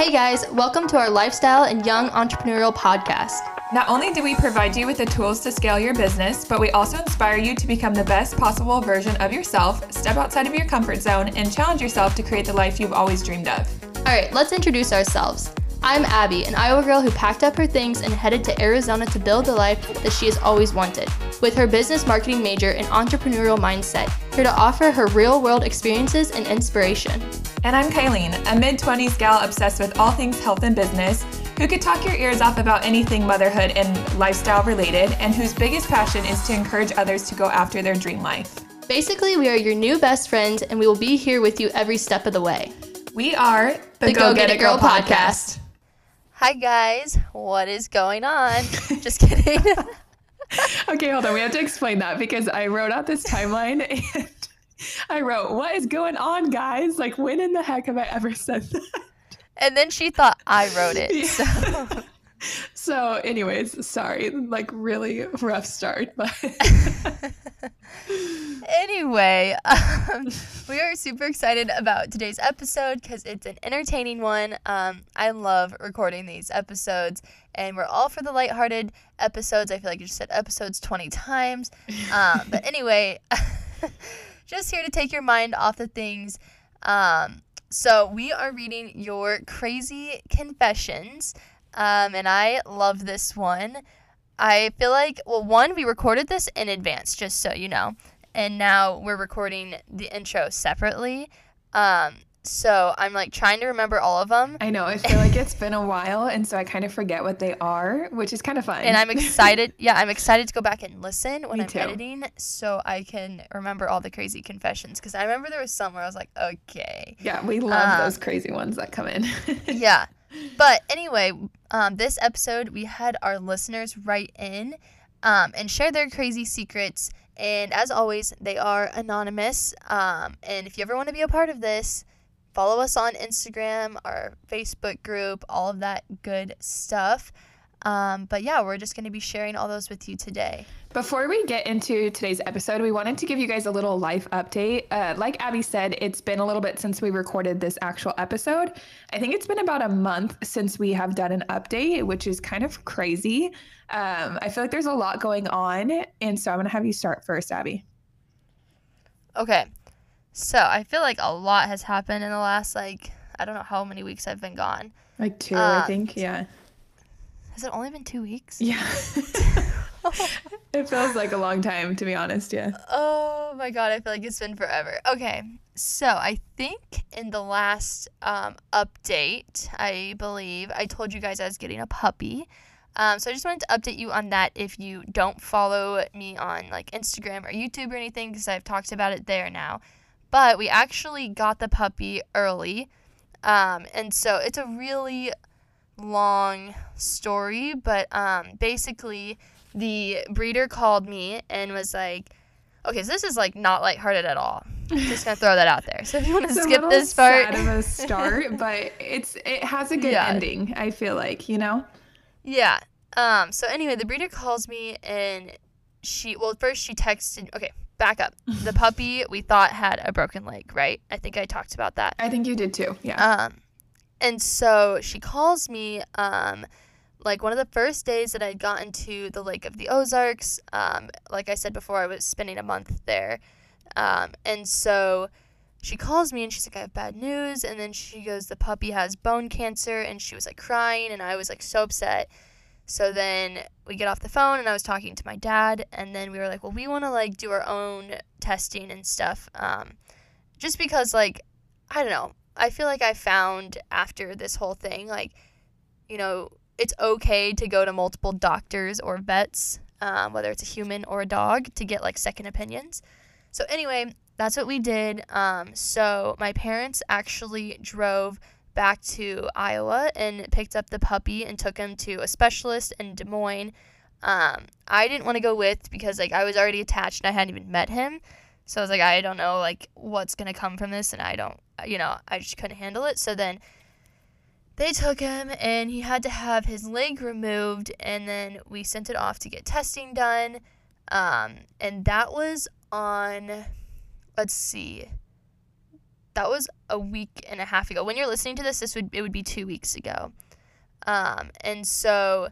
Hey guys, welcome to our lifestyle and young entrepreneurial podcast. Not only do we provide you with the tools to scale your business, but we also inspire you to become the best possible version of yourself, step outside of your comfort zone, and challenge yourself to create the life you've always dreamed of. All right, let's introduce ourselves. I'm Abby, an Iowa girl who packed up her things and headed to Arizona to build the life that she has always wanted. With her business marketing major and entrepreneurial mindset, here to offer her real world experiences and inspiration. And I'm Kilean, a mid 20s gal obsessed with all things health and business, who could talk your ears off about anything motherhood and lifestyle related, and whose biggest passion is to encourage others to go after their dream life. Basically, we are your new best friends, and we will be here with you every step of the way. We are the, the Go, Get It Girl, Girl podcast. Hi guys, what is going on? Just kidding. okay, hold on. We have to explain that because I wrote out this timeline and I wrote, What is going on, guys? Like, when in the heck have I ever said that? And then she thought I wrote it. Yeah. So. so anyways sorry like really rough start but anyway um, we are super excited about today's episode because it's an entertaining one um, i love recording these episodes and we're all for the lighthearted episodes i feel like you just said episodes 20 times um, but anyway just here to take your mind off the things um, so we are reading your crazy confessions um, and I love this one. I feel like, well, one, we recorded this in advance, just so you know, and now we're recording the intro separately. Um, so I'm like trying to remember all of them. I know. I feel like it's been a while, and so I kind of forget what they are, which is kind of fun. And I'm excited. yeah, I'm excited to go back and listen when Me I'm too. editing, so I can remember all the crazy confessions. Because I remember there was some where I was like, okay. Yeah, we love um, those crazy ones that come in. yeah. But anyway, um, this episode we had our listeners write in um, and share their crazy secrets. And as always, they are anonymous. Um, and if you ever want to be a part of this, follow us on Instagram, our Facebook group, all of that good stuff. Um, but yeah, we're just going to be sharing all those with you today. Before we get into today's episode, we wanted to give you guys a little life update. Uh, like Abby said, it's been a little bit since we recorded this actual episode. I think it's been about a month since we have done an update, which is kind of crazy. Um, I feel like there's a lot going on. And so I'm going to have you start first, Abby. Okay. So I feel like a lot has happened in the last, like, I don't know how many weeks I've been gone. Like two, um, I think. Yeah. Has it only been two weeks? Yeah. it feels like a long time, to be honest. Yeah. Oh my God. I feel like it's been forever. Okay. So I think in the last um, update, I believe I told you guys I was getting a puppy. Um, so I just wanted to update you on that if you don't follow me on like Instagram or YouTube or anything because I've talked about it there now. But we actually got the puppy early. Um, and so it's a really long story, but um, basically, the breeder called me and was like, okay, so this is like not lighthearted at all. I'm just gonna throw that out there. So if you want to skip this part, sad of a start, but it's it has a good yeah. ending. I feel like you know. Yeah. Um. So anyway, the breeder calls me and she well first she texted. Okay, back up. The puppy we thought had a broken leg, right? I think I talked about that. I think you did too. Yeah. Um. And so she calls me, um, like one of the first days that I'd gotten to the Lake of the Ozarks. Um, like I said before, I was spending a month there. Um, and so she calls me and she's like, I have bad news. And then she goes, The puppy has bone cancer. And she was like crying. And I was like so upset. So then we get off the phone and I was talking to my dad. And then we were like, Well, we want to like do our own testing and stuff. Um, just because, like, I don't know. I feel like I found after this whole thing, like, you know, it's okay to go to multiple doctors or vets, um, whether it's a human or a dog, to get like second opinions. So, anyway, that's what we did. Um, so, my parents actually drove back to Iowa and picked up the puppy and took him to a specialist in Des Moines. Um, I didn't want to go with because like I was already attached and I hadn't even met him. So I was like, I don't know like what's gonna come from this, and I don't, you know, I just couldn't handle it. So then they took him, and he had to have his leg removed, and then we sent it off to get testing done. Um, and that was on, let's see, that was a week and a half ago. When you're listening to this, this would it would be two weeks ago. Um, and so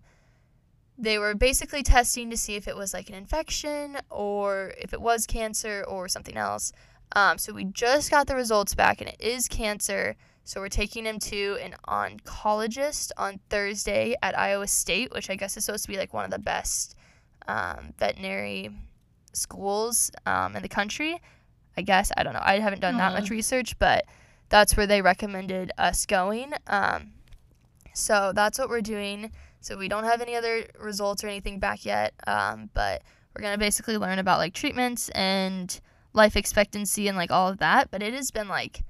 they were basically testing to see if it was like an infection or if it was cancer or something else. Um, so we just got the results back, and it is cancer. So we're taking him to an oncologist on Thursday at Iowa State, which I guess is supposed to be like one of the best um, veterinary schools um, in the country. I guess I don't know. I haven't done that much research, but that's where they recommended us going. Um, so that's what we're doing. So we don't have any other results or anything back yet, um, but we're gonna basically learn about like treatments and life expectancy and like all of that. But it has been like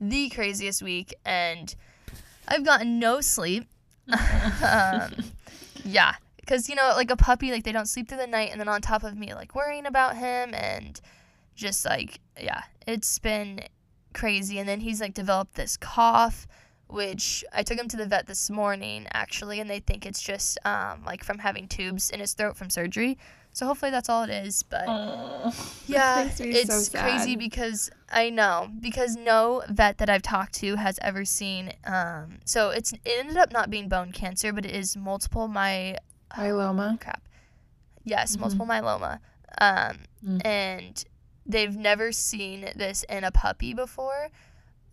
the craziest week, and I've gotten no sleep. um, yeah, because you know, like a puppy, like they don't sleep through the night, and then on top of me, like worrying about him and just like yeah, it's been crazy. And then he's like developed this cough, which I took him to the vet this morning actually, and they think it's just um, like from having tubes in his throat from surgery. So hopefully that's all it is. But yeah, it's so crazy because I know because no vet that I've talked to has ever seen. Um, so it's it ended up not being bone cancer, but it is multiple my Myeloma. crap. Yes, Mhm. multiple myeloma. Um, Mm. and they've never seen this in a puppy before.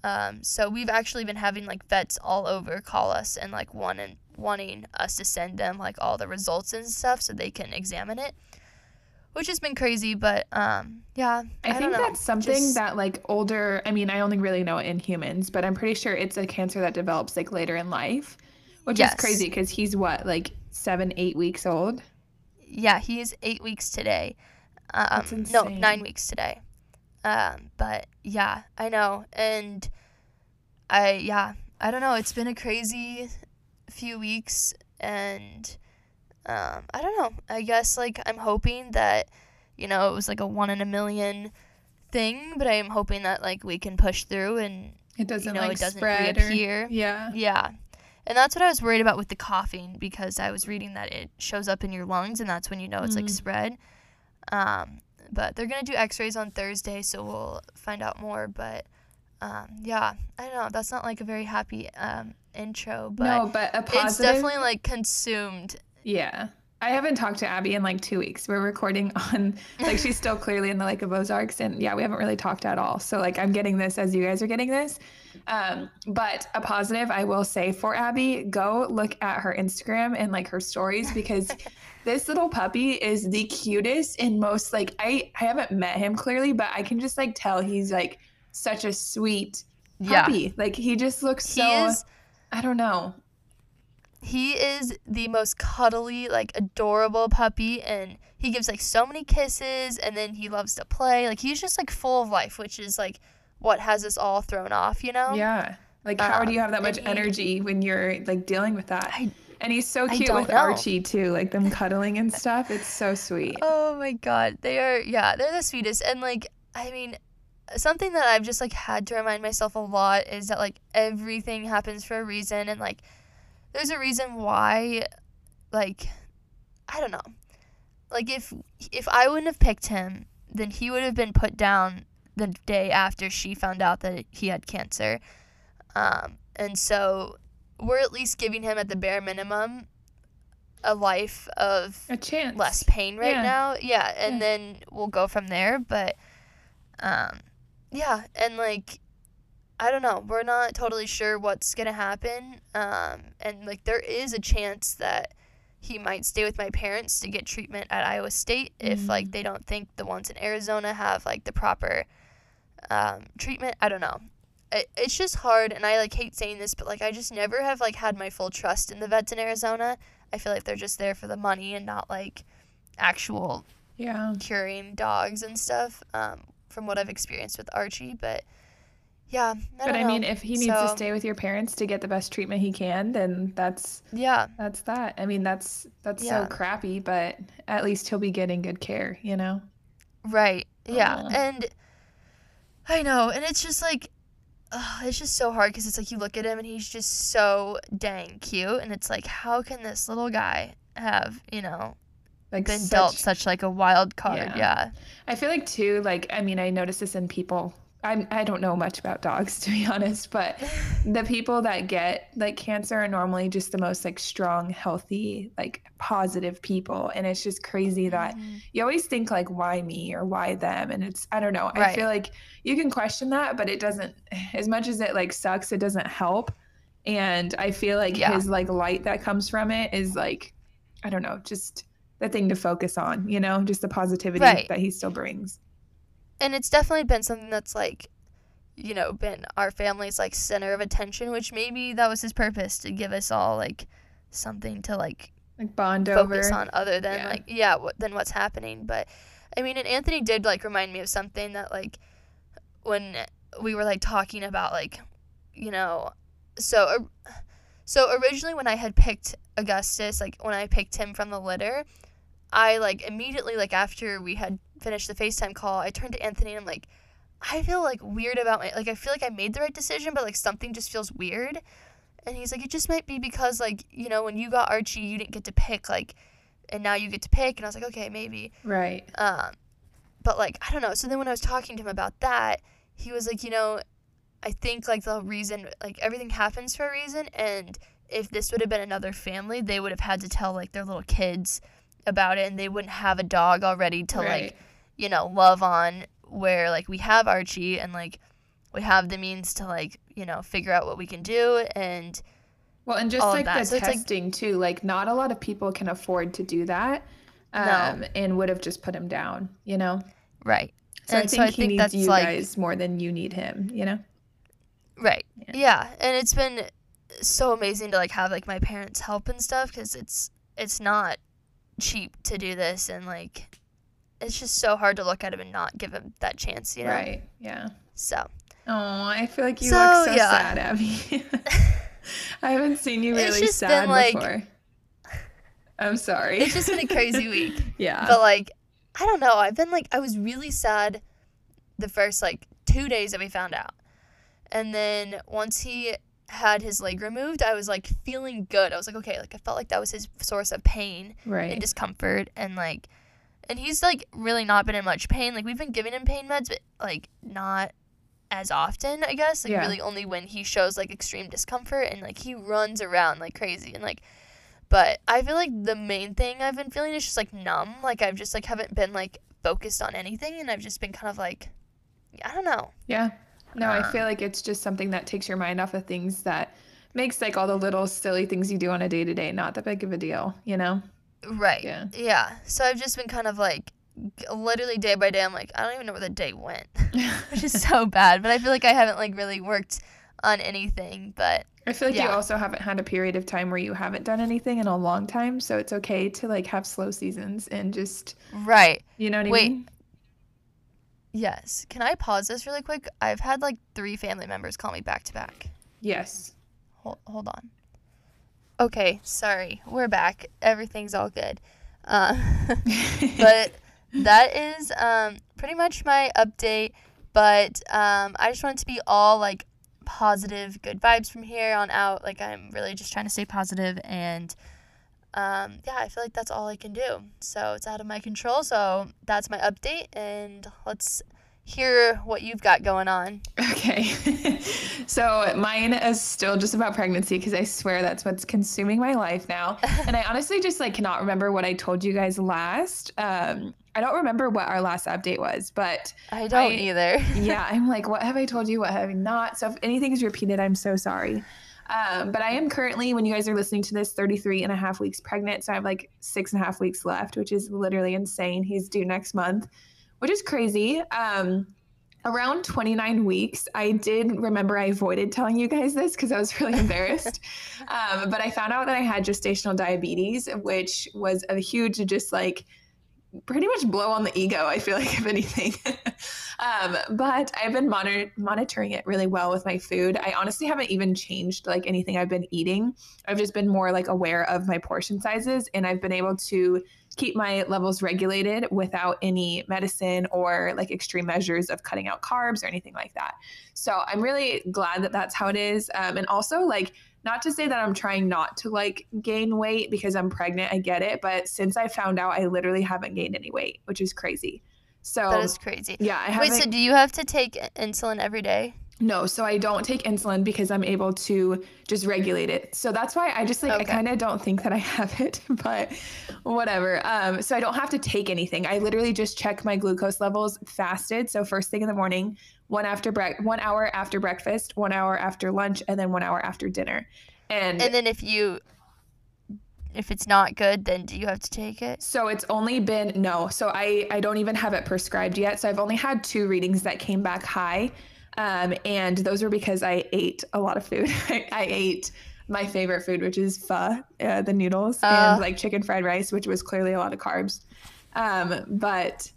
Um, so we've actually been having like vets all over call us and like wanting wanting us to send them like all the results and stuff so they can examine it, which has been crazy. But um, yeah, I, don't think that's something Just- that like older, I mean, I only really know it in humans, but I'm pretty sure it's a cancer that develops like later in life, which Yes. is crazy because he's what, like seven, eight weeks old? yeah, he is eight weeks today. Um, no, nine weeks today. Um, but yeah, I know, and I yeah, I don't know. It's been a crazy few weeks, and um, I don't know. I guess like I'm hoping that you know it was like a one in a million thing, but I am hoping that like we can push through and It doesn't know, like it doesn't spread or- yeah. yeah. And that's what I was worried about with the coughing because I was reading that it shows up in your lungs and that's when you know it's like Mm. spread. Um, but they're going to do x rays on Thursday, so we'll find out more. But um, yeah, I don't know. That's not like a very happy um, intro, but no, but a positive. it's definitely like consumed. Yeah. I haven't talked to Abby in like two weeks. We're recording on, like, she's still clearly in the Lake of Ozarks. And yeah, we haven't really talked at all. So, like, I'm getting this as you guys are getting this. Um, but a positive, I will say for Abby, go look at her Instagram and like her stories because this little puppy is the cutest and most, like, I, I haven't met him clearly, but I can just like tell he's like such a sweet Yeah. puppy. Like, he just looks He so, is I don't know. he is the most cuddly, like adorable puppy, and he gives like so many kisses, and then he loves to play. Like he's just like full of life, which is like what has us all thrown off, you know? Yeah. Like, how do you have that Um, much he- energy when you're like dealing with that? I- and he's so cute with know. Archie too, like them cuddling and stuff. It's so sweet. Oh my god, they are yeah, they're the sweetest, and like I mean. Something that I've just like had to remind myself a lot is that like everything happens for a reason and like there's a reason why like I don't know. Like if if I wouldn't have picked him, then he would have been put down the day after she found out that he had cancer. Um, and so we're at least giving him at the bare minimum a life of A chance. less pain right Yeah. now. Yeah, and Yeah. then we'll go from there. But um, yeah, and like I don't know, we're not totally sure what's gonna happen. Um, and like there is a chance that he might stay with my parents to get treatment at Iowa State if like Mm. they don't think the ones in Arizona have like the proper um, treatment. I don't know. It, it's just hard, and I like hate saying this, but like I just never have like had my full trust in the vets in Arizona. I feel like they're just there for the money and not like actual Yeah. curing dogs and stuff. Um, from what I've experienced with Archie, but yeah, I But I know. mean, if he needs to stay with your parents to get the best treatment he can, then that's yeah, that's that. I mean, that's that's Yeah. so crappy, but at least he'll be getting good care, you know? right, yeah, Aw. and I know, and it's just like. Ugh, it's just so hard because it's like you look at him and he's just so dang cute, and it's like, how can this little guy have, you know, Like been dealt such- such like a wild card? Yeah. Yeah. I feel like too, like I mean, I notice this in people I I don't know much about dogs to be honest, but the people that get like cancer are normally just the most like strong, healthy, like positive people, and it's just crazy that Mhm. you always think like why me or why them, and it's I don't know. I feel like you can question that, but it doesn't. As much as it like sucks, it doesn't help. And I feel like Yeah. his like light that comes from it is like I don't know, just the thing to focus on, you know, just the positivity Right. that he still brings. And it's definitely been something that's like you know been our family's like center of attention which maybe that was his purpose to give us all like something to like Like bond focus over. on other than Yeah. like yeah what, than what's happening but i mean and anthony did like remind me of something that like when we were like talking about like you know so or- so originally when i had picked augustus like when i picked him from the litter i like immediately like after we had finished the facetime call i turned to anthony and i'm like i feel like weird about my like i feel like i made the right decision but like something just feels weird and he's like, it just might be because like you know when you got Archie, you didn't get to pick like, and now you get to pick. And I was like, okay, maybe. Right. Um, but like I don't know. So then when I was talking to him about that, he was like, you know, I think like the reason like everything happens for a reason, and if this would have been another family, they would have had to tell like their little kids about it, and they wouldn't have a dog already to right. like you know love on. Where like we have Archie, and like we have the means to like you know figure out what we can do and Well, and just like the So it's like- testing too, like not a lot of people can afford to do that. No. Um, and would have just put him down, you know. right So I And think so I he think needs that's, you like- guys more than you need him, you know. right Yeah. yeah. and it's been so amazing to like have like my parents help and stuff because it's it's not cheap to do this and like it's just so hard to look at him and not give him that chance you know Right. Yeah. so Oh, I feel like you So, look so yeah. sad, Abby. I haven't seen you really sad like- before. I'm sorry. it's just been a crazy week yeah. but like i don't know i've been like i was really sad the first like two days that we found out and then once he had his leg removed i was like feeling good. I was like okay like i felt like that was his source of pain and discomfort and like and he's like really not been in much pain. Like we've been giving him pain meds but like not as often i guess. Like Yeah. really only when he shows like extreme discomfort and like he runs around like crazy and like but i feel like the main thing i've been feeling is just like numb. Like i've just like haven't been like focused on anything and i've just been kind of like i don't know. Yeah. No, I Um, feel like it's just something that takes your mind off of things that makes like all the little silly things you do on a day to day not that big of a deal, you know? right Yeah. yeah so i've just been kind of like literally day by day i'm like i don't even know where the day went which is so bad. But I feel like I haven't like really worked on anything. But I feel like you also haven't had a period of time where you haven't done anything in a long time, so it's okay to like have slow seasons and just, right, you know what I mean? Wait. Yes. Can I pause this really quick? I've had like three family members call me back to back. Yes. Hold, hold on. Okay, sorry. We're back. Everything's all good. Uh, but that is um, pretty much my update. But um, I just want it to be all like positive, good vibes from here on out. Like I'm really just trying to stay positive and um, yeah, I feel like that's all I can do. So it's out of my control. So that's my update, and let's hear what you've got going on. Okay. so mine is still just about pregnancy because I swear that's what's consuming my life now. and I honestly just like cannot remember what I told you guys last. Um, I don't remember what our last update was, but I don't I- either. yeah, I'm like, what have I told you? What have I not? So if anything is repeated, I'm so sorry. Um, but I am currently, when you guys are listening to this, 33 and a half weeks pregnant. So I have like six and a half weeks left, which is literally insane. He's due next month, which is crazy. Um, around 29 weeks, I did remember I avoided telling you guys this because I was really embarrassed. um, but I found out that I had gestational diabetes, which was a huge, just like, pretty much blow on the ego, I feel like, if anything. um, but I've been monitor- monitoring it really well with my food. I honestly haven't even changed like anything I've been eating. I've just been more like aware of my portion sizes and I've been able to keep my levels regulated without any medicine or like extreme measures of cutting out carbs or anything like that. So I'm really glad that that's how it is. Um, and also, like, not to say that I'm trying not to like gain weight because I'm pregnant, I get it. But since I found out, I literally haven't gained any weight, which is crazy. So That is crazy. yeah, I Wait, so do you have to take insulin every day? No, so I don't take insulin because I'm able to just regulate it. So that's why I just like I kind of don't think that I have it, but whatever. Um, so I don't have to take anything. I literally just check my glucose levels fasted. So first thing in the morning, one after break, one hour after breakfast, one hour after lunch, and then one hour after dinner. And, And then if you if it's not good, then do you have to take it? so it's only been no. So I I don't even have it prescribed yet. So I've only had two readings that came back high. Um, and those were because I ate a lot of food. I, I ate my favorite food, which is pho, uh, the noodles, Uh. and like chicken fried rice, which was clearly a lot of carbs. Um, but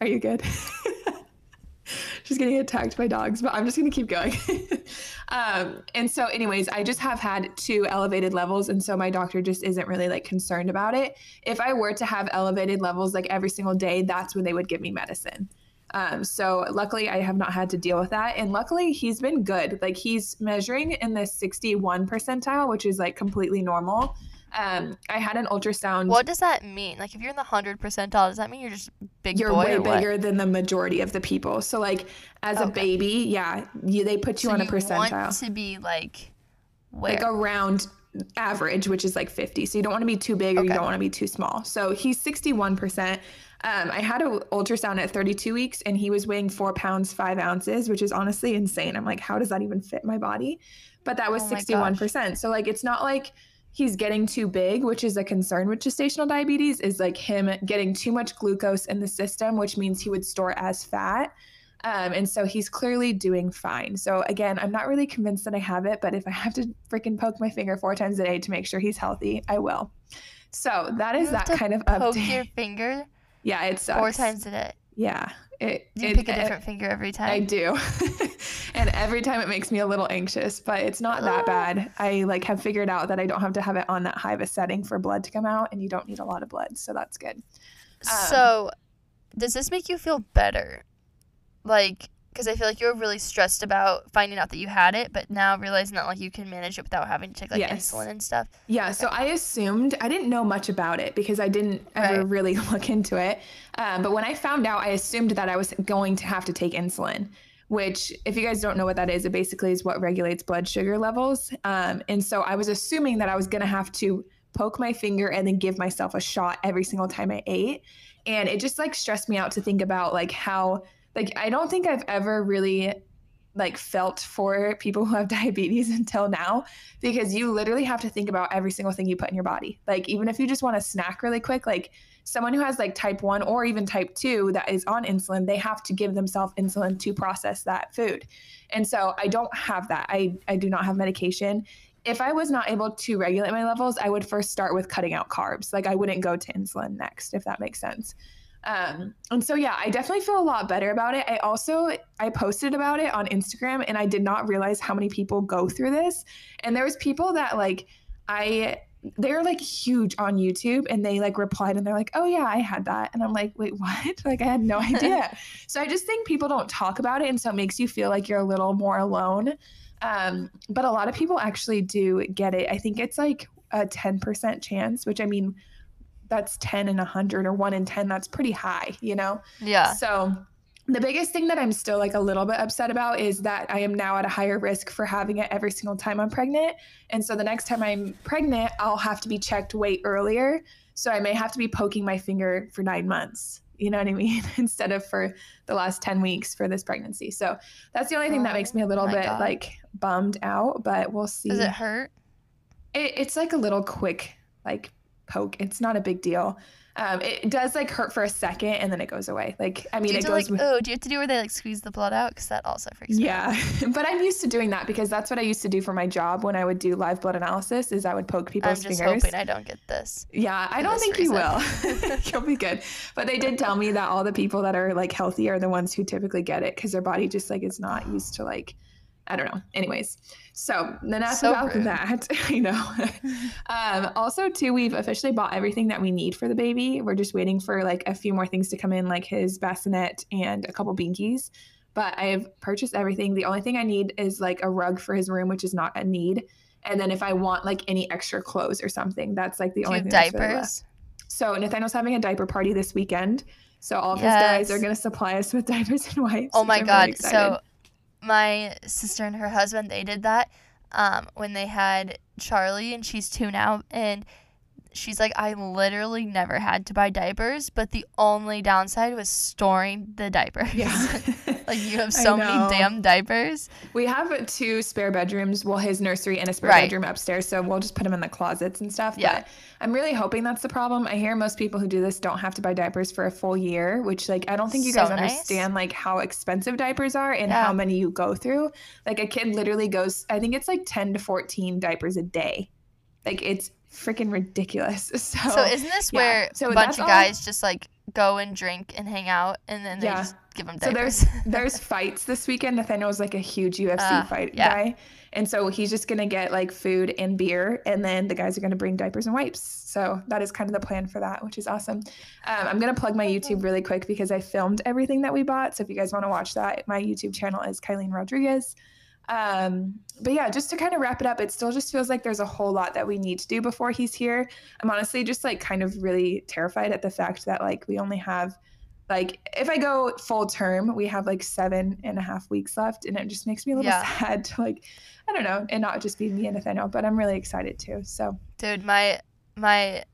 are you good? She's getting attacked by dogs, but I'm just gonna keep going. um, and so, anyways, I just have had two elevated levels, and so my doctor just isn't really like concerned about it. If I were to have elevated levels like every single day, that's when they would give me medicine. Um, so luckily, I have not had to deal with that, and luckily, he's been good. Like he's measuring in the 61 percentile, which is like completely normal. Um, I had an ultrasound. What does that mean? Like if you're in the hundred percentile, does that mean you're just big you're boy way bigger than the majority of the people. So like as a baby, yeah, you, they put you so on a you percentile. want to be like where? like around average, which is like 50. So you don't want to be too big or you don't want to be too small. So he's 61%. Um, I had an ultrasound at 32 weeks and he was weighing four pounds, five ounces, which is honestly insane. I'm like, how does that even fit my body? But that was Oh 61%. So like, it's not like he's getting too big, which is a concern with gestational diabetes, is like him getting too much glucose in the system, which means he would store as fat. Um, and so he's clearly doing fine. So again, I'm not really convinced that I have it, but if I have to freaking poke my finger four times a day to make sure he's healthy, I will. So that is that kind of update. Poke your finger yeah, it sucks. four times a day. Yeah, it. You it- pick a it- different finger every time. I do. and every time it makes me a little anxious, but it's not that bad. I like have figured out that I don't have to have it on that high of a setting for blood to come out and you don't need a lot of blood, so that's good. Um, so, does this make you feel better? Like, because I feel like you were really stressed about finding out that you had it, but now realizing that like you can manage it without having to take like Yes. insulin and stuff. Yeah, so I assumed I didn't know much about it because I didn't ever Right. really look into it. Um, but when I found out, I assumed that I was going to have to take insulin, which, if you guys don't know what that is, it basically is what regulates blood sugar levels. Um, and so I was assuming that I was going to have to poke my finger and then give myself a shot every single time I ate. And it just like stressed me out to think about like how, like, I don't think I've ever really like felt for people who have diabetes until now because you literally have to think about every single thing you put in your body. Like even if you just want to snack really quick, like someone who has like type 1 or even type 2 that is on insulin, they have to give themselves insulin to process that food. And so I don't have that. I I do not have medication. If I was not able to regulate my levels, I would first start with cutting out carbs. Like I wouldn't go to insulin next if that makes sense. Um, and so yeah, I definitely feel a lot better about it. I also I posted about it on Instagram and I did not realize how many people go through this. And there was people that like I they're like huge on YouTube and they like replied and they're like, "Oh yeah, I had that." And I'm like, "Wait, what?" Like I had no idea. so I just think people don't talk about it and so it makes you feel like you're a little more alone. Um, but a lot of people actually do get it. I think it's like a 10% chance, which I mean that's 10 in 100 or 1 in 10 that's pretty high you know Yeah. so the biggest thing that i'm still like a little bit upset about is that i am now at a higher risk for having it every single time i'm pregnant and so the next time i'm pregnant i'll have to be checked way earlier so i may have to be poking my finger for nine months you know what i mean instead of for the last 10 weeks for this pregnancy so that's the only thing that oh makes me a little Oh bit God. like bummed out but we'll see Does it hurt? it, it's like a little quick like poke. It's not a big deal. Um, it does like hurt for a second and then it goes away. Like I mean, it goes. like with, oh, do you have to do where they like squeeze the blood out? Because that also freaks me out. yeah, but I'm used to doing that because that's what I used to do for my job when I would do live blood analysis. Is I would poke people's I'm people's just fingers. hoping I don't get this. Yeah, I don't think you will. You'll be good. But they did tell me that all the people that are like healthy are the ones who typically get it because their body just like is not used to like, I don't know. Anyways, so enough So about rude. that. I know. um, also, too, we've officially bought everything that we need for the baby. We're just waiting for like a few more things to come in, like his bassinet and a couple binkies. But I've purchased everything. The only thing I need is like a rug for his room, which is not a need. And then if I want like any extra clothes or something, that's like the Do only have thing that's really left. diapers? So Nathaniel's having a diaper party this weekend. So all of his guys are going to supply us with diapers and wipes. Oh my god. So, my sister and her husband, they did that um, when they had Charlie, and she's two now. And she's like, I literally never had to buy diapers, but the only downside was storing the diapers. yeah. like, you have so many damn diapers. We have two spare bedrooms. Well, his nursery and a spare Right. bedroom upstairs. So we'll just put them in the closets and stuff. Yeah. But I'm really hoping that's the problem. I hear most people who do this don't have to buy diapers for a full year, which like I don't think you So guys nice. understand like how expensive diapers are and Yeah. how many you go through. Like a kid literally goes, I think it's like 10 to 14 diapers a day. Like it's freaking ridiculous. So, So, isn't this yeah. where So a bunch of all- guys just like go and drink and hang out, and then they Yeah. just give them So diapers? there's there's fights this weekend. Nathaniel was like a huge UFC Ah, fight yeah. guy, and so he's just gonna get like food and beer, and then the guys are gonna bring diapers and wipes. So that is kind of the plan for that, which is awesome. Um, I'm gonna plug my YouTube really quick because I filmed everything that we bought. So if you guys want to watch that, my YouTube channel is Kilean Rodriguez. Um, but yeah, just to kind of wrap it up, it still just feels like there's a whole lot that we need to do before he's here. I'm honestly just like kind of really terrified at the fact that like we only have like if I go full term, we have like seven and a half weeks left, and it just makes me a little Yeah. sad to like, I don't know, and not just be me and Nathaniel, but I'm really excited too. So Dude, my my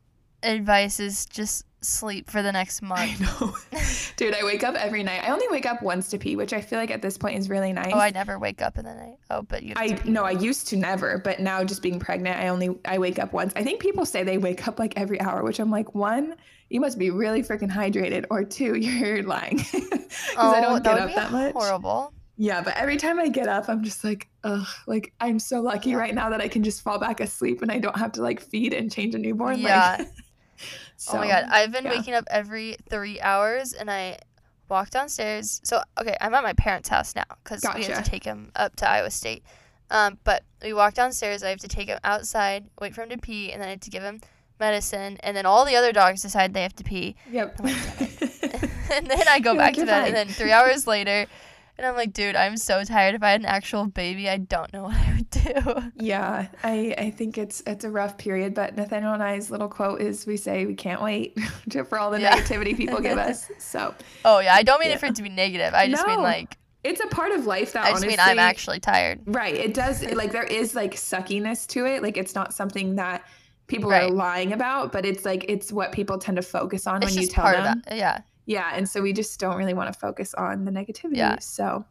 advice is just sleep for the next month. I know, dude, I wake up every night. I only wake up once to pee, which I feel like at this point is really nice. Oh, I never wake up in the night. Oh, but you. I no, I used to never, but now just being pregnant, I only I wake up once. I think people say they wake up like every hour, which I'm like, one, you must be really freaking hydrated, or two, you're lying because oh, I don't get up that much. horrible. Yeah, but every time I get up, I'm just like, ugh, like I'm so lucky right now that I can just fall back asleep and I don't have to like feed and change a newborn. Yeah. Like, oh my god, I've been yeah. waking up every three hours, and I walk downstairs. So okay, I'm at my parents' house now because we have to take him up to Iowa State. Um, but we walk downstairs. I have to take him outside, wait for him to pee, and then I have to give him medicine. And then all the other dogs decide they have to pee, Yep. and then I go You're back like, to bed. fine." And then three hours later, and I'm like, dude, I'm so tired. If I had an actual baby, I don't know what I would do. yeah, I I think it's it's a rough period, but Nathaniel and I's little quote is we say we can't wait to, for all the Yeah. negativity people give us. So Oh yeah, I don't mean Yeah. it for it to be negative. I just mean like it's a part of life that I just honestly mean I'm actually tired. Right. It does like there is like suckiness to it. Like it's not something that people Right. are lying about, but it's like it's what people tend to focus on It's when you tell them. that. Yeah. Yeah, and so we just don't really want to focus on the negativity. Yeah. So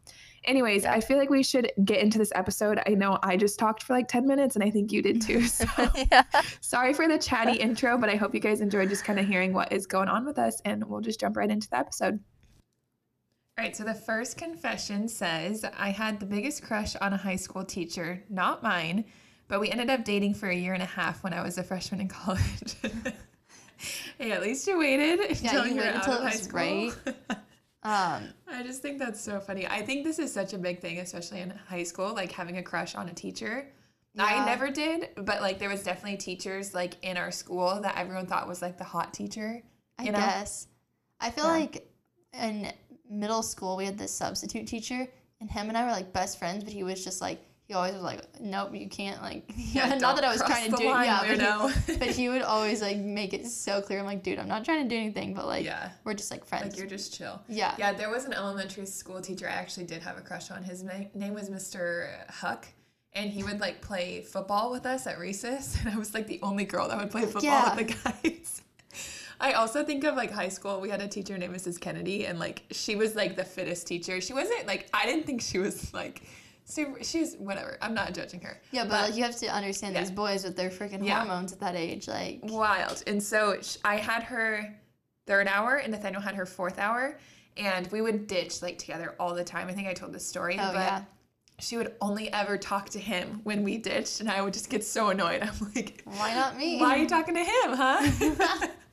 anyways, Yeah. I feel like we should get into this episode. I know I just talked for like 10 minutes and I think you did too. So yeah. sorry for the chatty intro, but I hope you guys enjoyed just kind of hearing what is going on with us and we'll just jump right into the episode. All right, so the first confession says I had the biggest crush on a high school teacher, not mine, but we ended up dating for a year and a half when I was a freshman in college. hey, at least you waited until you you were waited out of high school. right. Um, I just think that's so funny. I think this is such a big thing, especially in high school, like having a crush on a teacher. I never did, but like there was definitely teachers like in our school that everyone thought was like the hot teacher. I know? guess. I feel Yeah. like in middle school we had this substitute teacher, and him and I were like best friends, but he was just like he always was like, nope, you can't like. Yeah, not that I was trying to do, line, yeah, but he, but he would always like make it so clear. I'm like, dude, I'm not trying to do anything, but like yeah, we're just like friends. like you're just chill. yeah. Yeah, there was an elementary school teacher I actually did have a crush on. His na- name was Mr. Huck. And he would like play football with us at recess. And I was like the only girl that would play football Yeah. with the guys. I also think of like high school. We had a teacher named Mrs. Kennedy, and like she was like the fittest teacher. She wasn't like I didn't think she was like super. She's whatever. I'm not judging her. Yeah, but, like you have to understand yeah. these boys with their freaking Yeah. hormones at that age, like wild. And so sh- I had her third hour, and Nathaniel had her fourth hour, and we would ditch like together all the time. I think I told this story, oh but yeah. she would only ever talk to him when we ditched, and I would just get so annoyed. I'm like, Why not me? why are you talking to him, huh?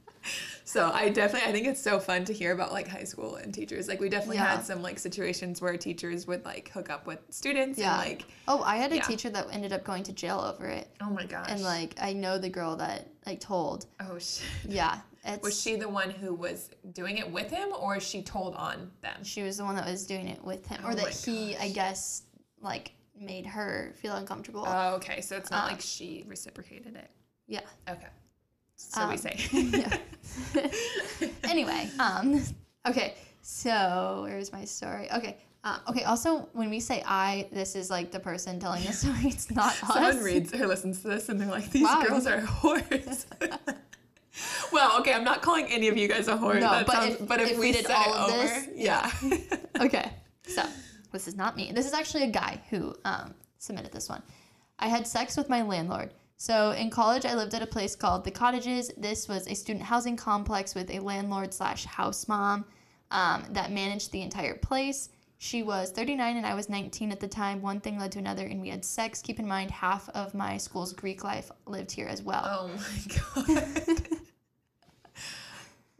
so I definitely I think it's so fun to hear about like high school and teachers. Like we definitely Yeah. had some like situations where teachers would like hook up with students Yeah. and like Oh, I had a Yeah. teacher that ended up going to jail over it, oh my gosh. and like I know the girl that like told. oh shit. Yeah, it's Was she the one who was doing it with him or she told on them? she was the one that was doing it with him, Oh or that he, I guess, like made her feel uncomfortable. Oh, okay. So it's not Um, like she reciprocated it. yeah. Okay. So we Um, say. yeah. anyway, um, Okay, so where's my story? Okay. Um, okay. Also, when we say I, this is like the person telling the story. It's not us. Someone reads or listens to this and they're like, these Wow. girls are whores. well, okay, I'm not calling any of you guys a whore. No, that but sounds, if- but if, if we, we did all of over, this, yeah. Okay, so this is not me. This is actually a guy who um, submitted this one. I had sex with my landlord. So in college, I lived at a place called the Cottages. This was a student housing complex with a landlord slash house mom um, that managed the entire place. She was 39 and I was 19 at the time. One thing led to another, and we had sex. Keep in mind, half of my school's Greek life lived here as well. oh my god.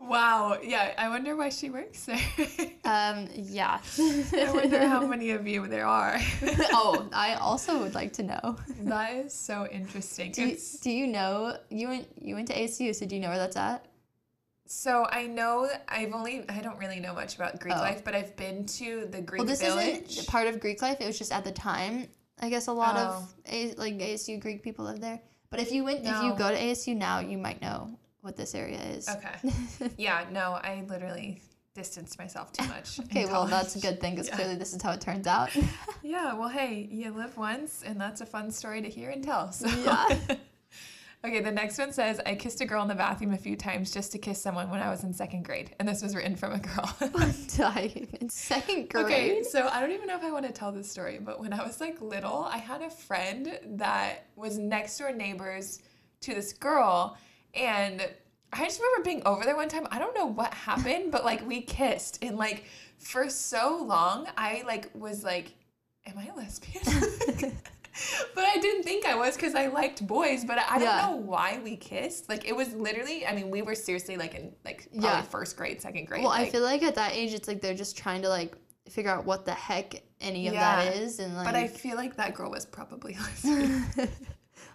Wow. Yeah, I wonder why she works there. Um, yeah. I wonder how many of you there are. oh, I also would like to know. that is so interesting. Do you, do you know you went you went to ASU? So do you know where that's at? So I know I've only I don't really know much about Greek Oh. life, but I've been to the Greek Well, this village. isn't part of Greek life. It was just at the time. I guess a lot Oh. of a, like ASU Greek people live there. But if you went, if you go to ASU now, you might know what this area is. Okay. yeah, no, I literally distanced myself too much. okay, well that's a good thing because Yeah. clearly this is how it turns out. Yeah, well, hey, you live once, and that's a fun story to hear and tell. So. Yeah. okay, the next one says I kissed a girl in the bathroom a few times just to kiss someone when I was in second grade, and this was written from a girl. Dying in second grade. Okay, so I don't even know if I want to tell this story, but when I was like little, I had a friend that was next door neighbors to this girl, and I just remember being over there one time. I don't know what happened, but like we kissed, and like for so long, I like was like, "Am I a lesbian?" but I didn't think I was because I liked boys, but I don't Yeah. know why we kissed. Like it was literally, I mean, we were seriously like in like Yeah. first grade, second grade. Well, I feel like at that age, it's like they're just trying to like figure out what the heck any of that is, and like. But I feel like that girl was probably lesbian.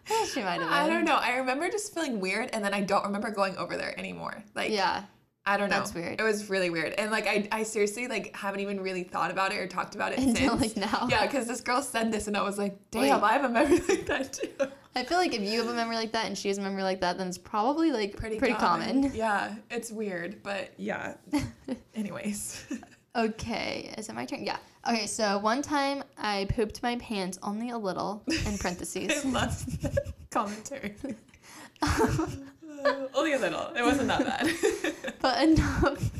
she might have been. I don't know. I remember just feeling weird, and then I don't remember going over there anymore. Like, Yeah. I don't know. that's weird. It was really weird, and like I, I seriously like haven't even really thought about it or talked about it Until, since. like, now. Yeah, because this girl said this, and I was like, damn, Wait. I have a memory like that too. I feel like if you have a memory like that and she has a memory like that, then it's probably like pretty, common. Yeah, it's weird, but yeah. Anyways, Okay, is it my turn? Yeah. Okay, so one time I pooped my pants only a little in I parentheses. love that commentary. Uh, only a little. It wasn't that bad. but enough.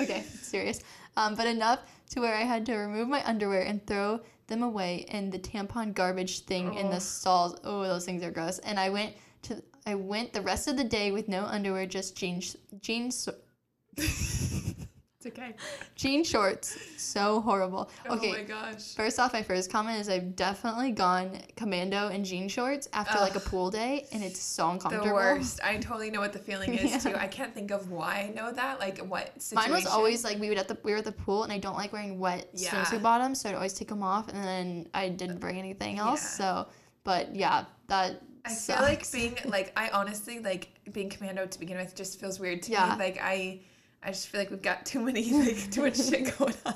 okay, serious. Um, but enough to where I had to remove my underwear and throw them away in the tampon garbage thing in Oh. the stalls. Oh, those things are gross. And I went to I went the rest of the day with no underwear, just jeans jeans okay. jean shorts. So horrible. Oh okay. Oh my gosh. First off, my first comment is I've definitely gone commando in jean shorts after like a pool day, and it's so uncomfortable. The worst. I totally know what the feeling is Yeah. too. I can't think of why I know that. Like what situation. Mine was always like we would at the we were at the pool, and I don't like wearing wet Yeah. swimsuit bottoms, so I'd always take them off, and then I didn't bring anything else. Yeah. So, but yeah, that I feel like being like I honestly like being commando to begin with just feels weird to Yeah. me. Like I I just feel like we've got too many like too much shit going on.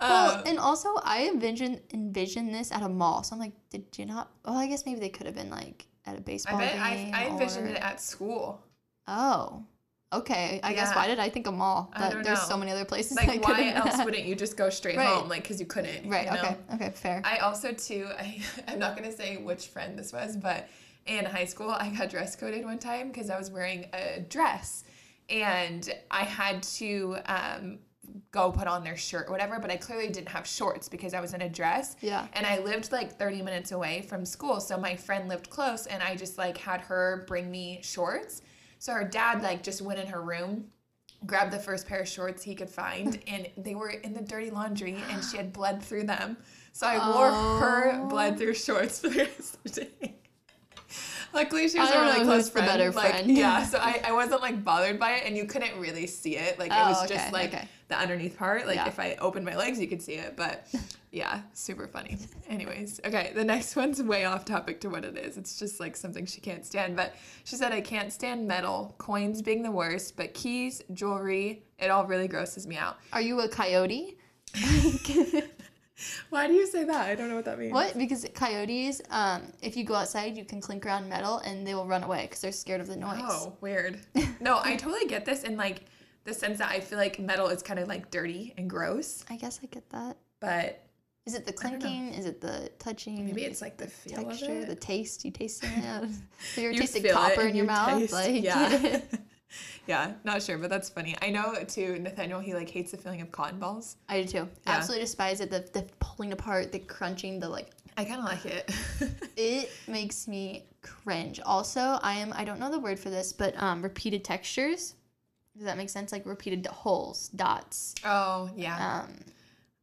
Well, Um, and also I envision envision this at a mall. So I'm like, did you not? Well, I guess maybe they could have been like at a baseball bet game. I, I envisioned or- it at school. Oh, okay. I guess why did I think a mall? I That there's know. so many other places. Like why else been wouldn't you just go straight Right. home? Like because you couldn't. Right. you know? Okay. Okay. Fair. I also too I I'm not gonna say which friend this was, but in high school I got dress coded one time because I was wearing a dress and I had to um, go put on their shirt or whatever, but I clearly didn't have shorts because I was in a dress. Yeah. And I lived like 30 minutes away from school, so my friend lived close and I just like had her bring me shorts. So her dad like just went in her room grabbed the first pair of shorts he could find and they were in the dirty laundry and she had bled through them so i wore her Oh. bled through shorts for the rest of the day luckily she was a really close the friend better like friend. yeah so I, I wasn't like bothered by it and you couldn't really see it like it Oh, was okay, just like okay. the underneath part like Yeah. if i opened my legs you could see it but yeah super funny anyways okay the next one's way off topic to what it is it's just like something she can't stand but she said i can't stand metal coins being the worst but keys jewelry it all really grosses me out Are you a coyote? Why do you say that i don't know what that means What? Because coyotes, um, if you go outside, you can clink around metal and they will run away because they're scared of the noise. oh weird no i totally get this in like the sense that I feel like metal is kind of like dirty and gross, I guess I get that. but Is it the I don't know. clinking? Is it the touching? maybe it's like the feel texture, the taste. You taste it. Have you ever You tasted feel it copper in your, your mouth? taste. Like yeah. yeah, not sure, but that's funny. I know too, Nathaniel, he like hates the feeling of cotton balls. I do too. Yeah. Absolutely despise it. The the pulling apart, the crunching, the like. I kind of like it. It makes me cringe. Also, I am. I don't know the word for this, but um, repeated textures. Does that make sense? Like repeated holes, dots. oh, yeah. Um,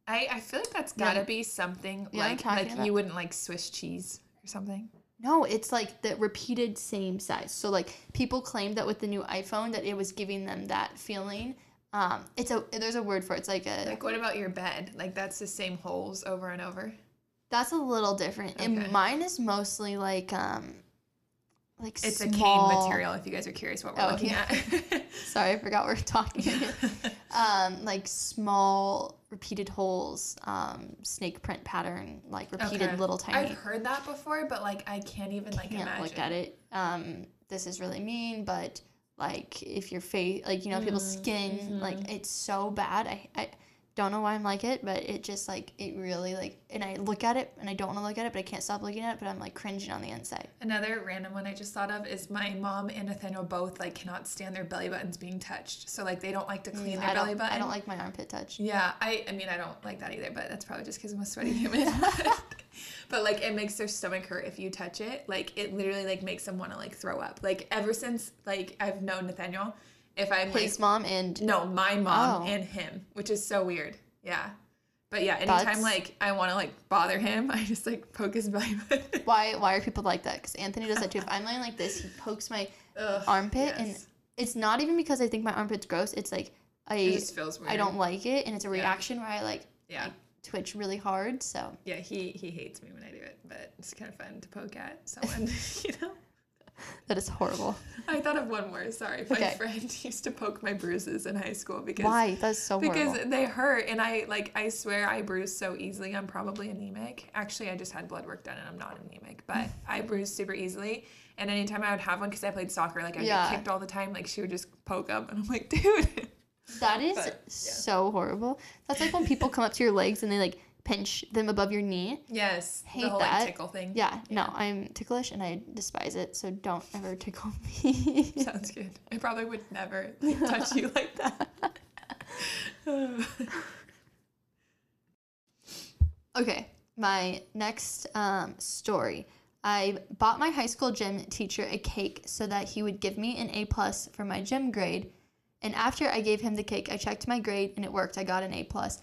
I, I feel like that's gotta be something Yeah, like like about- you wouldn't like Swiss cheese or something. No, it's like the repeated same size. So like people claim that with the new iPhone that it was giving them that feeling. Um, it's a there's a word for it. It's like a Like what about your bed? Like that's the same holes over and over. that's a little different. Okay. And mine is mostly like um, like It's a cane material if you guys are curious what we're Oh, looking yeah. at. Sorry, I forgot we we're talking. um, like small repeated holes, um, snake print pattern, like repeated Okay. little tiny. I've heard that before, but like I can't even like can't imagine. look at it. Um, this is really mean, but like if your face, like you know, people's Mm, skin, mm-hmm. like it's so bad. I, I don't know why I'm like it, but it just like it really like, and I look at it and I don't want to look at it, but I can't stop looking at it. But I'm like cringing on the inside. Another random one I just thought of is my mom and Nathaniel both like cannot stand their belly buttons being touched. So like they don't like to clean Mm, their I belly button. I don't like my armpit touch. Yeah, I I mean I don't like that either, but that's probably just because I'm a sweaty human. but like it makes their stomach hurt if you touch it. Like it literally like makes them want to like throw up. Like ever since like I've known Nathaniel, if I'm like mom and no my mom Oh. and him, which is so weird. Yeah. But yeah, anytime That's- like I want to like bother him, I just like poke his belly button. why why are people like that? Because Anthony does that too. If I'm laying like this, he pokes my Ugh, armpit, and it's not even because I think my armpit's gross. It's like I it just feels weird. I don't like it, and it's a reaction where I like Yeah. twitch really hard. So Yeah, he he hates me when I do it, but it's kind of fun to poke at someone, you know. that is horrible. I thought of one more. Sorry, my Okay. friend used to poke my bruises in high school because Why? That's so because horrible. they hurt, and I like I swear I bruise so easily. I'm probably anemic. Actually, I just had blood work done, and I'm not anemic, but I bruise super easily. And anytime I would have one, because I played soccer, like I Yeah. get kicked all the time, like she would just poke up, and I'm like, dude. That is But, yeah. so horrible. That's like when people come up to your legs and they like pinch them above your knee. Yes, Hate the whole that. like tickle thing. Yeah, no, I'm ticklish and I despise it. So don't ever tickle me. Sounds good. I probably would never like, touch you like that. Okay, my next um, story. I bought my high school gym teacher a cake so that he would give me an A plus for my gym grade. And after I gave him the cake, I checked my grade and it worked. I got an A plus.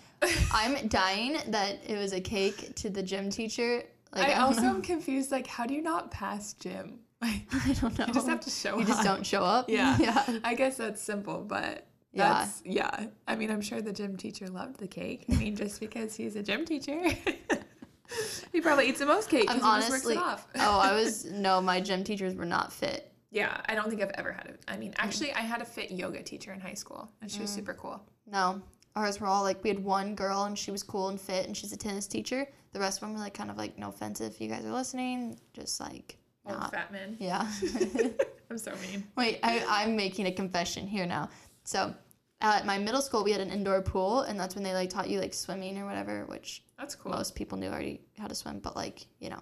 I'm dying that it was a cake to the gym teacher. Like, I don't also know. am confused. Like, how do you not pass gym? Like, I don't know. you just have to show up. You just don't show up. Yeah. yeah. I guess that's simple, but Yeah. that's yeah. I mean, I'm sure the gym teacher loved the cake. I mean, just because he's a gym teacher, he probably eats the most cake I'm because he just works honestly. it off. oh, I was no. My gym teachers were not fit. yeah, I don't think I've ever had it. I mean, actually, I had a fit yoga teacher in high school, and Mm. she was super cool. No, ours were all like we had one girl and she was cool and fit and she's a tennis teacher. The rest of them were like kind of like no offense if you guys are listening, just like Old not. fat man. Yeah. I'm so mean. Wait, I, I'm making a confession here now. So at my middle school we had an indoor pool and that's when they like taught you like swimming or whatever, which That's cool. most people knew already how to swim, but like you know.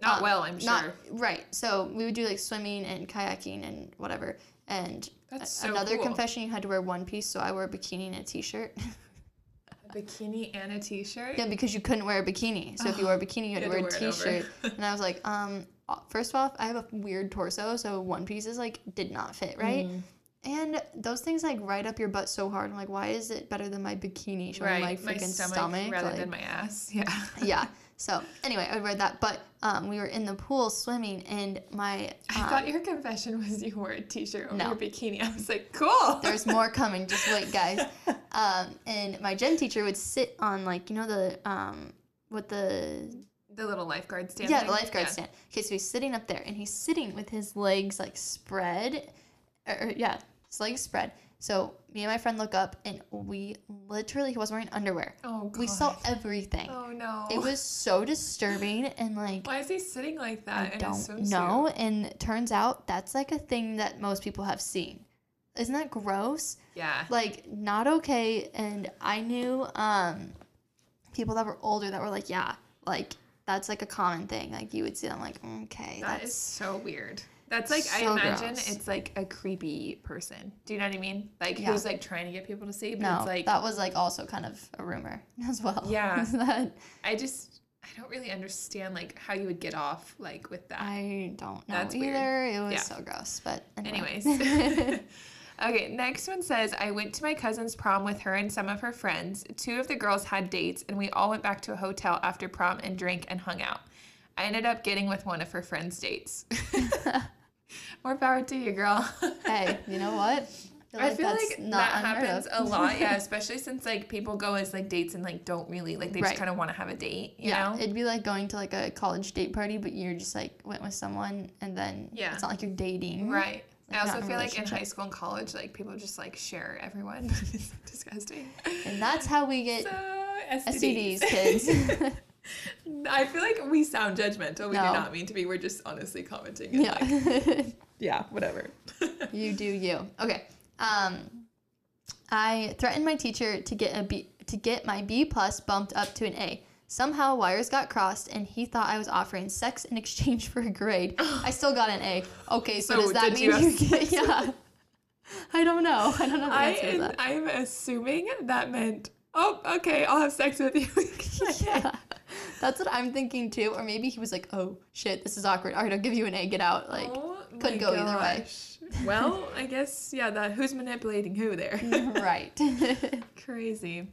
Not um, well, I'm sure. Not right. So we would do like swimming and kayaking and whatever. And so another cool. confession, you had to wear one piece. So I wore a bikini and a t-shirt. a bikini and a t-shirt. Yeah, because you couldn't wear a bikini. So if you wore a bikini, you had to wear a it over. t-shirt. and I was like, um, uh, first off, I have a weird torso, so one piece is like did not fit right. Mm. And those things like ride up your butt so hard. I'm like, why is it better than my bikini showing Right, my my freaking stomach, stomach? rather Like, than my ass. Yeah. yeah. So anyway, I read that, but um, we were in the pool swimming, and my I um, thought your confession was you wore a t-shirt over No. your bikini. I was like, cool. there's more coming. Just wait, guys. Um, and my gym teacher would sit on like you know the um, what the the little lifeguard stand. Yeah, thing? the lifeguard Yeah. stand. Okay, so he's sitting up there and he's sitting with his legs like spread. Or, or, yeah, his legs spread. So me and my friend look up and we literally, he wasn't wearing underwear. Oh god. We saw everything. Oh no. It was so disturbing and like, Why is he sitting like that I in don't swimsuit? know. And turns out that's like a thing that most people have seen. isn't that gross? Yeah. Like not okay. And I knew um people that were older that were like, yeah, like that's like a common thing. Like you would see them like, "Mm, okay, That that's is so weird. That's like I imagine gross. it's like a creepy person. Do you know what I mean? Like Yeah. who's like trying to get people to see, but no. it's like that was like also kind of a rumor as well. Yeah. that I just I don't really understand like how you would get off like with that. I don't know That's weird. either. It was Yeah. so gross. But anyway. Anyways. okay, next one says I went to my cousin's prom with her and some of her friends. Two of the girls had dates, and we all went back to a hotel after prom and drank and hung out. I ended up getting with one of her friends' dates. More power to you, girl. hey, you know what? I feel like not that happens a lot, yeah. Especially since like people go as like dates and like don't really like they Right. just kind of want to have a date, you yeah, know? it'd be like going to like a college date party, but you're just like went with someone, and then Yeah. it's not like you're dating. Right. I also not in a feel like in high school and college, like people just like share everyone. it's disgusting. And that's how we get So STDs, STDs, kids. I feel like we sound judgmental. We No. do not mean to be. We're just honestly commenting. and, like, yeah. yeah, whatever. you do you. Okay. Um, I threatened my teacher to get a B to get my B plus bumped up to an A. Somehow wires got crossed, and he thought I was offering sex in exchange for a grade. I still got an A. Okay, so, So does that mean you you, get? Yeah. I don't know. I don't know I am. I'm assuming that meant, oh, okay, I'll have sex with you. yeah. That's what I'm thinking too. Or maybe he was like, "Oh shit, this is awkward. All right, I'll give you an A. Get out." Like, Oh could go either way. Well, I guess yeah. That who's manipulating who there? right. Crazy.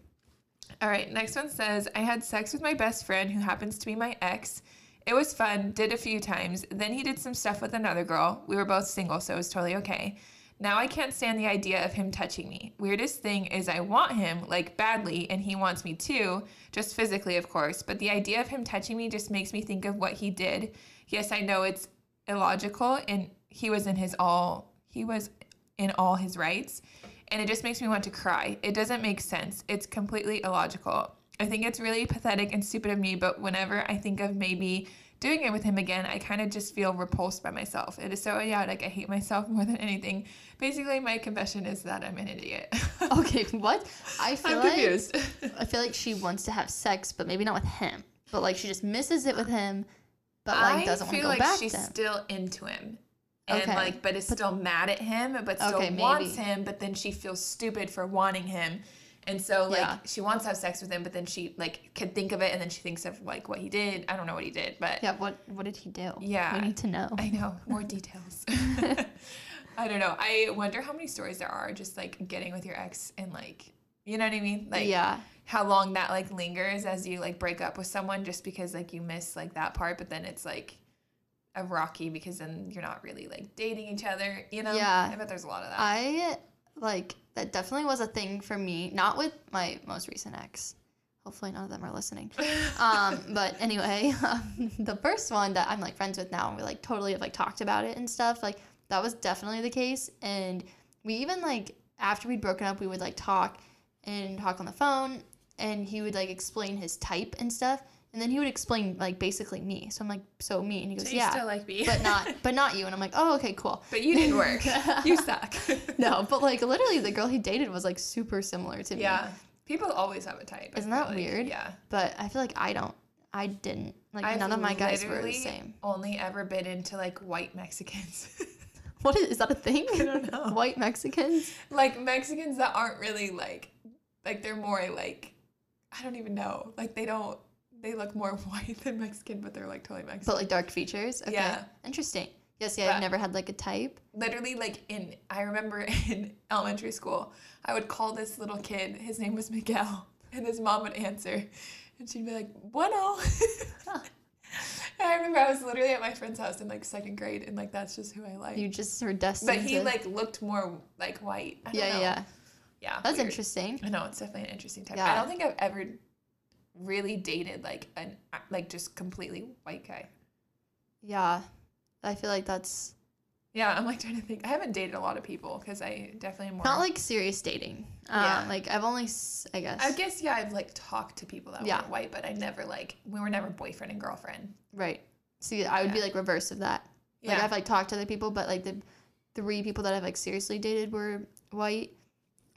All right, next one says I had sex with my best friend who happens to be my ex. It was fun, did a few times. Then he did some stuff with another girl. We were both single, so it was totally okay. Now I can't stand the idea of him touching me. Weirdest thing is I want him, like badly, and he wants me too, just physically, of course. But the idea of him touching me just makes me think of what he did. Yes, I know it's illogical, and he was in his all, he was in all his rights and it just makes me want to cry. It doesn't make sense. It's completely illogical. I think it's really pathetic and stupid of me, but whenever I think of maybe doing it with him again, I kind of just feel repulsed by myself. It is so idiotic. I hate myself more than anything. Basically, my confession is that I'm an idiot. okay, what? I feel I'm like confused. I feel like she wants to have sex, but maybe not with him. But like she just misses it with him, but like doesn't want to feel go like back she's to him. still into him. And Okay. like, but is still mad at him, but still Okay, wants him, but then she feels stupid for wanting him. And so like Yeah. she wants to have sex with him, but then she like could think of it and then she thinks of like what he did. I don't know what he did, but Yeah, what what did he do? Yeah. we need to know. I know more details. I don't know. I wonder how many stories there are just like getting with your ex and like you know what I mean? Like yeah, how long that like lingers as you like break up with someone just because like you miss like that part, but then it's like a rocky because then you're not really like dating each other, you know? Yeah. I bet there's a lot of that. I like that definitely was a thing for me. Not with my most recent ex. Hopefully, none of them are listening. Um, but anyway, um, the first one that I'm like friends with now, and we like totally have like talked about it and stuff. Like that was definitely the case, and we even like after we'd broken up, we would like talk and talk on the phone, and he would like explain his type and stuff, and then he would explain like basically me. So I'm like, so me, and he goes, so you yeah, still like me. but not, but not you. And I'm like, oh, okay, cool. but you didn't work. you suck. No, but like literally, the girl he dated was like super similar to me. yeah. People always have a type. Isn't that like. weird? Yeah. But I feel like I don't. I didn't. Like I've none of my guys were the same. Only ever been into like white Mexicans. What is, is that a thing? I don't know. White Mexicans? like Mexicans that aren't really like like they're more like I don't even know. Like they don't they look more white than Mexican, but they're like totally Mexican. But like dark features? Okay. Yeah. Interesting. Yes, yeah, I've never had like a type. Literally like in I remember in elementary school, I would call this little kid, his name was Miguel, and his mom would answer and she'd be like, Bueno And I remember I was literally at my friend's house in like second grade and like that's just who I like. You just were destined but he to- like looked more like white. I don't Yeah, know. yeah. Yeah. That's weird. interesting. I know it's definitely an interesting type. I don't think I've ever really dated like an like just completely white guy. Yeah. I feel like that's Yeah, I'm like trying to think. I haven't dated a lot of people because I definitely am more. not like serious dating. Um, Yeah. Like I've only, I guess. I guess yeah, I've like talked to people that Yeah. were white, but I never like we were never boyfriend and girlfriend. Right. See, I would be like reverse of that. Like Yeah. I've like talked to other people, but like the three people that I've like seriously dated were white.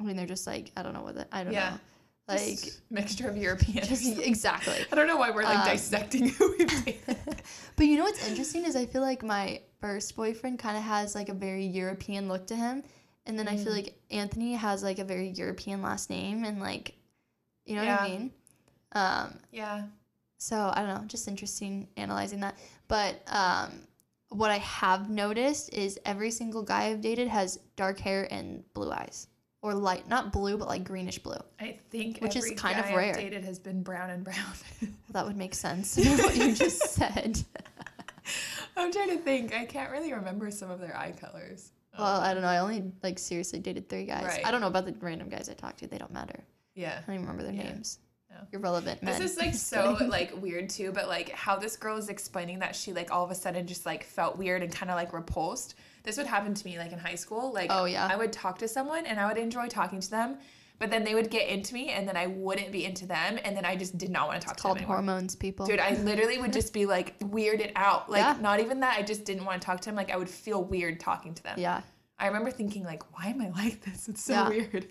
I mean, they're just like I don't know what the, I don't Yeah. know, like mixture of Europeans. exactly. I don't know why we're like Um, dissecting who we've dated. But you know what's interesting is I feel like my first boyfriend kind of has like a very European look to him, and then I feel Mm. like Anthony has like a very European last name, and like, you know what I mean? Um, yeah. so I don't know, just interesting analyzing that. But um, what I have noticed is every single guy I've dated has dark hair and blue eyes, or light, not blue, but like greenish blue. I think Which is kind of rare. dated has been brown and brown. That would make sense what you just said. I'm trying to think. I can't really remember some of their eye colors. Well, I don't know. I only like seriously dated three guys. Right. I don't know about the random guys I talked to. They don't matter. yeah. I don't even remember their Yeah. names. No. Irrelevant. Men. This is like so like weird too, but like how this girl is explaining that she like all of a sudden just like felt weird and kind of like repulsed. This would happen to me like in high school. Like Oh, yeah. I would talk to someone and I would enjoy talking to them, but then they would get into me and then I wouldn't be into them and then I just did not want to talk to called them hormones, people. Dude, I literally would just be like weirded out. Like Yeah. not even that I just didn't want to talk to them. Like I would feel weird talking to them. yeah, I remember thinking like, why am I like this? It's so Yeah. weird.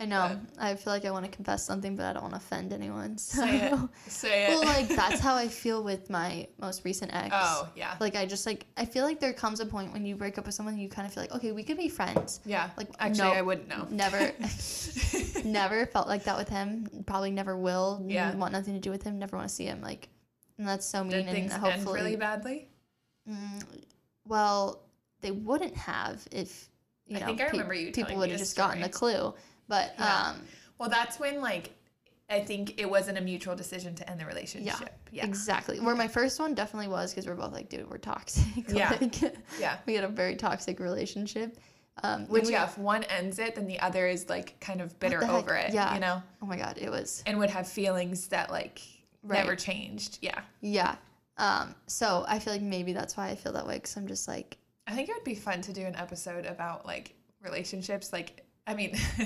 I know. I feel like I want to confess something, but I don't want to offend anyone. So. Say it. Say it. well, like that's how I feel with my most recent ex. oh yeah. Like I just like I feel like there comes a point when you break up with someone, you kind of feel like okay, we could be friends. Yeah. Like Actually, no, I wouldn't know. Never, never felt like that with him. Probably never will. Yeah. Want nothing to do with him. Never want to see him. Like, and that's so mean. Did and things hopefully, end really badly? Mm, well, they wouldn't have if you I know think I pe- remember you people would have just gotten a clue. But Yeah. um, Well, that's when like I think it wasn't a mutual decision to end the relationship. Yeah. exactly. Where my first one definitely was because we're both like, dude, we're toxic. Yeah. like, Yeah. we had a very toxic relationship. Um, Which we- yeah, if one ends it, then the other is like kind of bitter over it. Yeah. You know? Oh my god, it was And would have feelings that like never changed. Yeah. yeah. Um, so I feel like maybe that's why I feel that way because I'm just like, I think it would be fun to do an episode about like relationships. Like, I mean,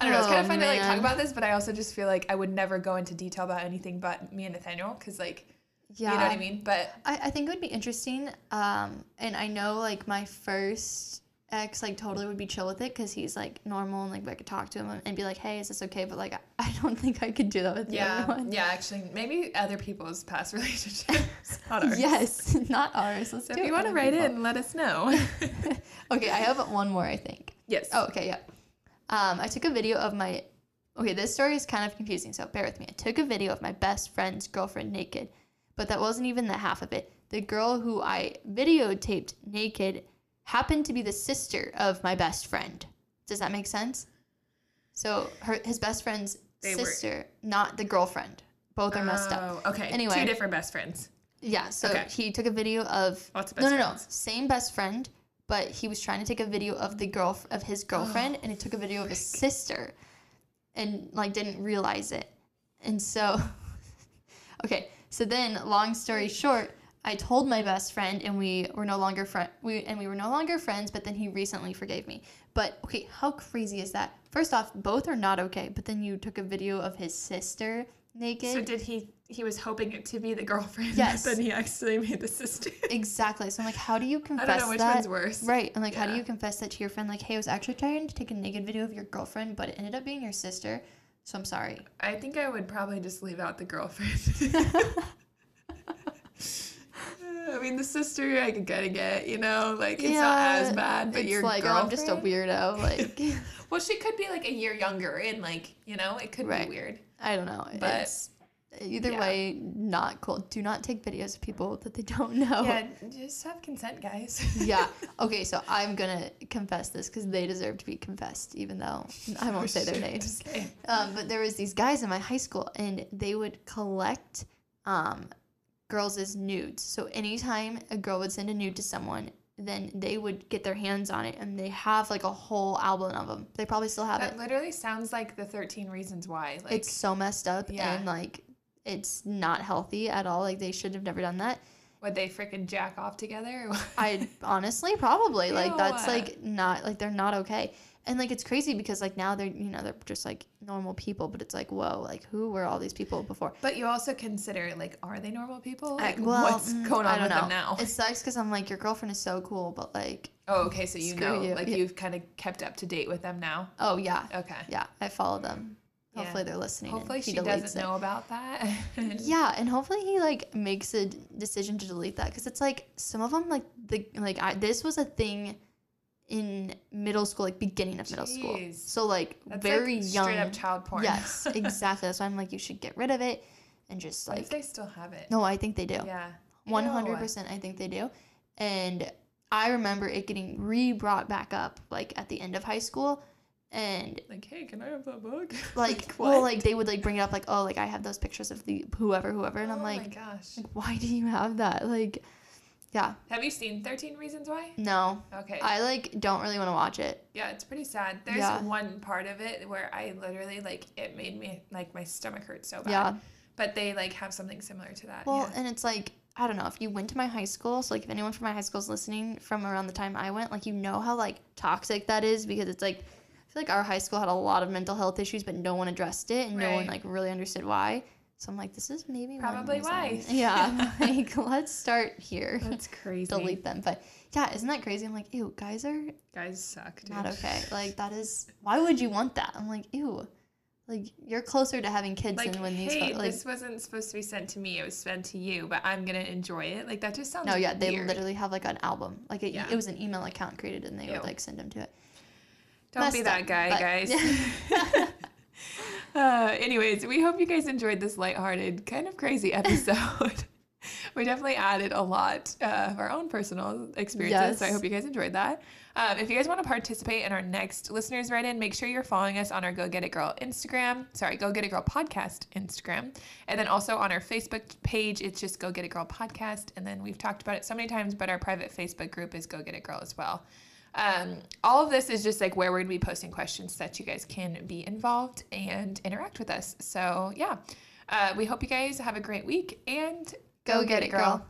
I don't know. It's kind Oh, of fun to like talk about this, but I also just feel like I would never go into detail about anything but me and Nathaniel because, like, yeah. you know what I mean. But I, I think it would be interesting. Um, and I know like my first ex like totally would be chill with it because he's like normal and like I could talk to him and be like, hey, is this okay? But like I, I don't think I could do that with the yeah, other one. yeah, actually, maybe other people's past relationships, not ours. Yes, not ours. Let's So do if you want to write people. in, let us know. Okay, I have one more. I think. yes. Oh, okay, yeah. Um, I took a video of my. Okay, this story is kind of confusing, so bear with me. I took a video of my best friend's girlfriend naked, but that wasn't even the half of it. The girl who I videotaped naked happened to be the sister of my best friend. Does that make sense? So her his best friend's They were- sister, not the girlfriend. Both are messed up. Oh, okay. Anyway. two different best friends. Yeah, so Okay. he took a video of Lots of no, no, no, friends. same best friend, but he was trying to take a video of the girl of his girlfriend, and he took a oh, video of his sister, and like didn't realize it, and so, okay, so then long story short, I told my best friend, and we were no longer friend, we and we were no longer friends, but then he recently forgave me. But okay, how crazy is that? First off, both are not okay, but then you took a video of his sister naked. So did he? He was hoping it to be the girlfriend. Yes. Then he actually made the sister. Exactly. So I'm like, how do you confess? I don't know which that? one's worse. Right. And like, how do you confess that to your friend? Like, hey, I was actually trying to take a naked video of your girlfriend, but it ended up being your sister. So I'm sorry. I think I would probably just leave out the girlfriend. I mean, the sister I could kind of get, you know, like it's not as bad, but it's your like, oh, girlfriend. I'm just a weirdo. Like, Well, she could be like a year younger, and like you know, it could Right. be weird. I don't know. But- it's either yeah. way, not cool. Do not take videos of people that they don't know. Yeah, just have consent, guys. yeah. Okay, so I'm gonna confess this because they deserve to be confessed, even though I won't say their names. Okay. Um, but there was these guys in my high school, and they would collect um, girls' nudes. So anytime a girl would send a nude to someone, then they would get their hands on it, and they have like a whole album of them. They probably still have it. That it. literally sounds like the Thirteen Reasons Why. Like, It's so messed up, Yeah. and like it's not healthy at all. Like they should have never done that. would they freaking jack off together? I honestly probably like that's like not like they're not okay. And like it's crazy because like now they're you know they're just like normal people but it's like whoa like who were all these people before But you also consider like, are they normal people? I- Like, well, what's mm, going I on with know. them now? it sucks because i'm like your girlfriend is so cool but like oh, okay. So you know, you. like Yeah. you've kind of kept up to date with them now. oh yeah Okay. yeah i follow them Yeah. hopefully they're listening Hopefully she doesn't it. know about that. yeah and hopefully he like makes a decision to delete that because it's like some of them like the like I, this was a thing in middle school like beginning of middle school Jeez. so like That's very like young straight up child porn. yes exactly that's why i'm like you should get rid of it and just What like if they still have it? no i think they do Yeah. Hundred percent, I think they do. And I remember it getting re-brought back up, like at the end of high school, and Like, hey, can I have that book? like, what? well, like they would like bring it up, like, oh, like I have those pictures of the whoever, whoever, and I'm oh like, my gosh. like, why do you have that? Like, yeah, Have you seen 13 Reasons Why? No, Okay. I like don't really want to watch it. yeah, it's pretty sad. There's Yeah. one part of it where I literally, like, it made me, like, my stomach hurt so bad. Yeah, But they, like, have something similar to that. well, yeah. and it's like I don't know if you went to my high school, so like if anyone from my high school is listening from around the time I went, like you know how like toxic that is because it's like I feel like our high school had a lot of mental health issues, but no one addressed it and no one like really understood why. So I'm like, this is maybe Probably why. Yeah, like let's start here. That's crazy. Delete them, but yeah, isn't that crazy? I'm like, ew, guys are Guys suck, dude. not okay. Like that is why would you want that? I'm like, ew, like you're closer to having kids Like, than when these hey, like this wasn't supposed to be sent to me. It was sent to you, but I'm gonna enjoy it. Like that just sounds. No, yeah, they literally have like an album. Like it, Yeah. it was an email account created, and they Ew. would like send them to it. Don't be that up, guy, but- guys. Uh, anyways, we hope you guys enjoyed this lighthearted, kind of crazy episode. we definitely added a lot uh, of our own personal experiences, so I hope you guys enjoyed that. Um, if you guys want to participate in our next listeners write in, make sure you're following us on our Go Get It Girl Instagram. Sorry, Go Get It Girl podcast Instagram. And then also on our Facebook page, it's just Go Get It Girl podcast. And then we've talked about it so many times, but our private Facebook group is Go Get It Girl as well. Um, all of this is just like where we're gonna be posting questions so that you guys can be involved and interact with us. So yeah, uh, we hope you guys have a great week and Go get it, girl.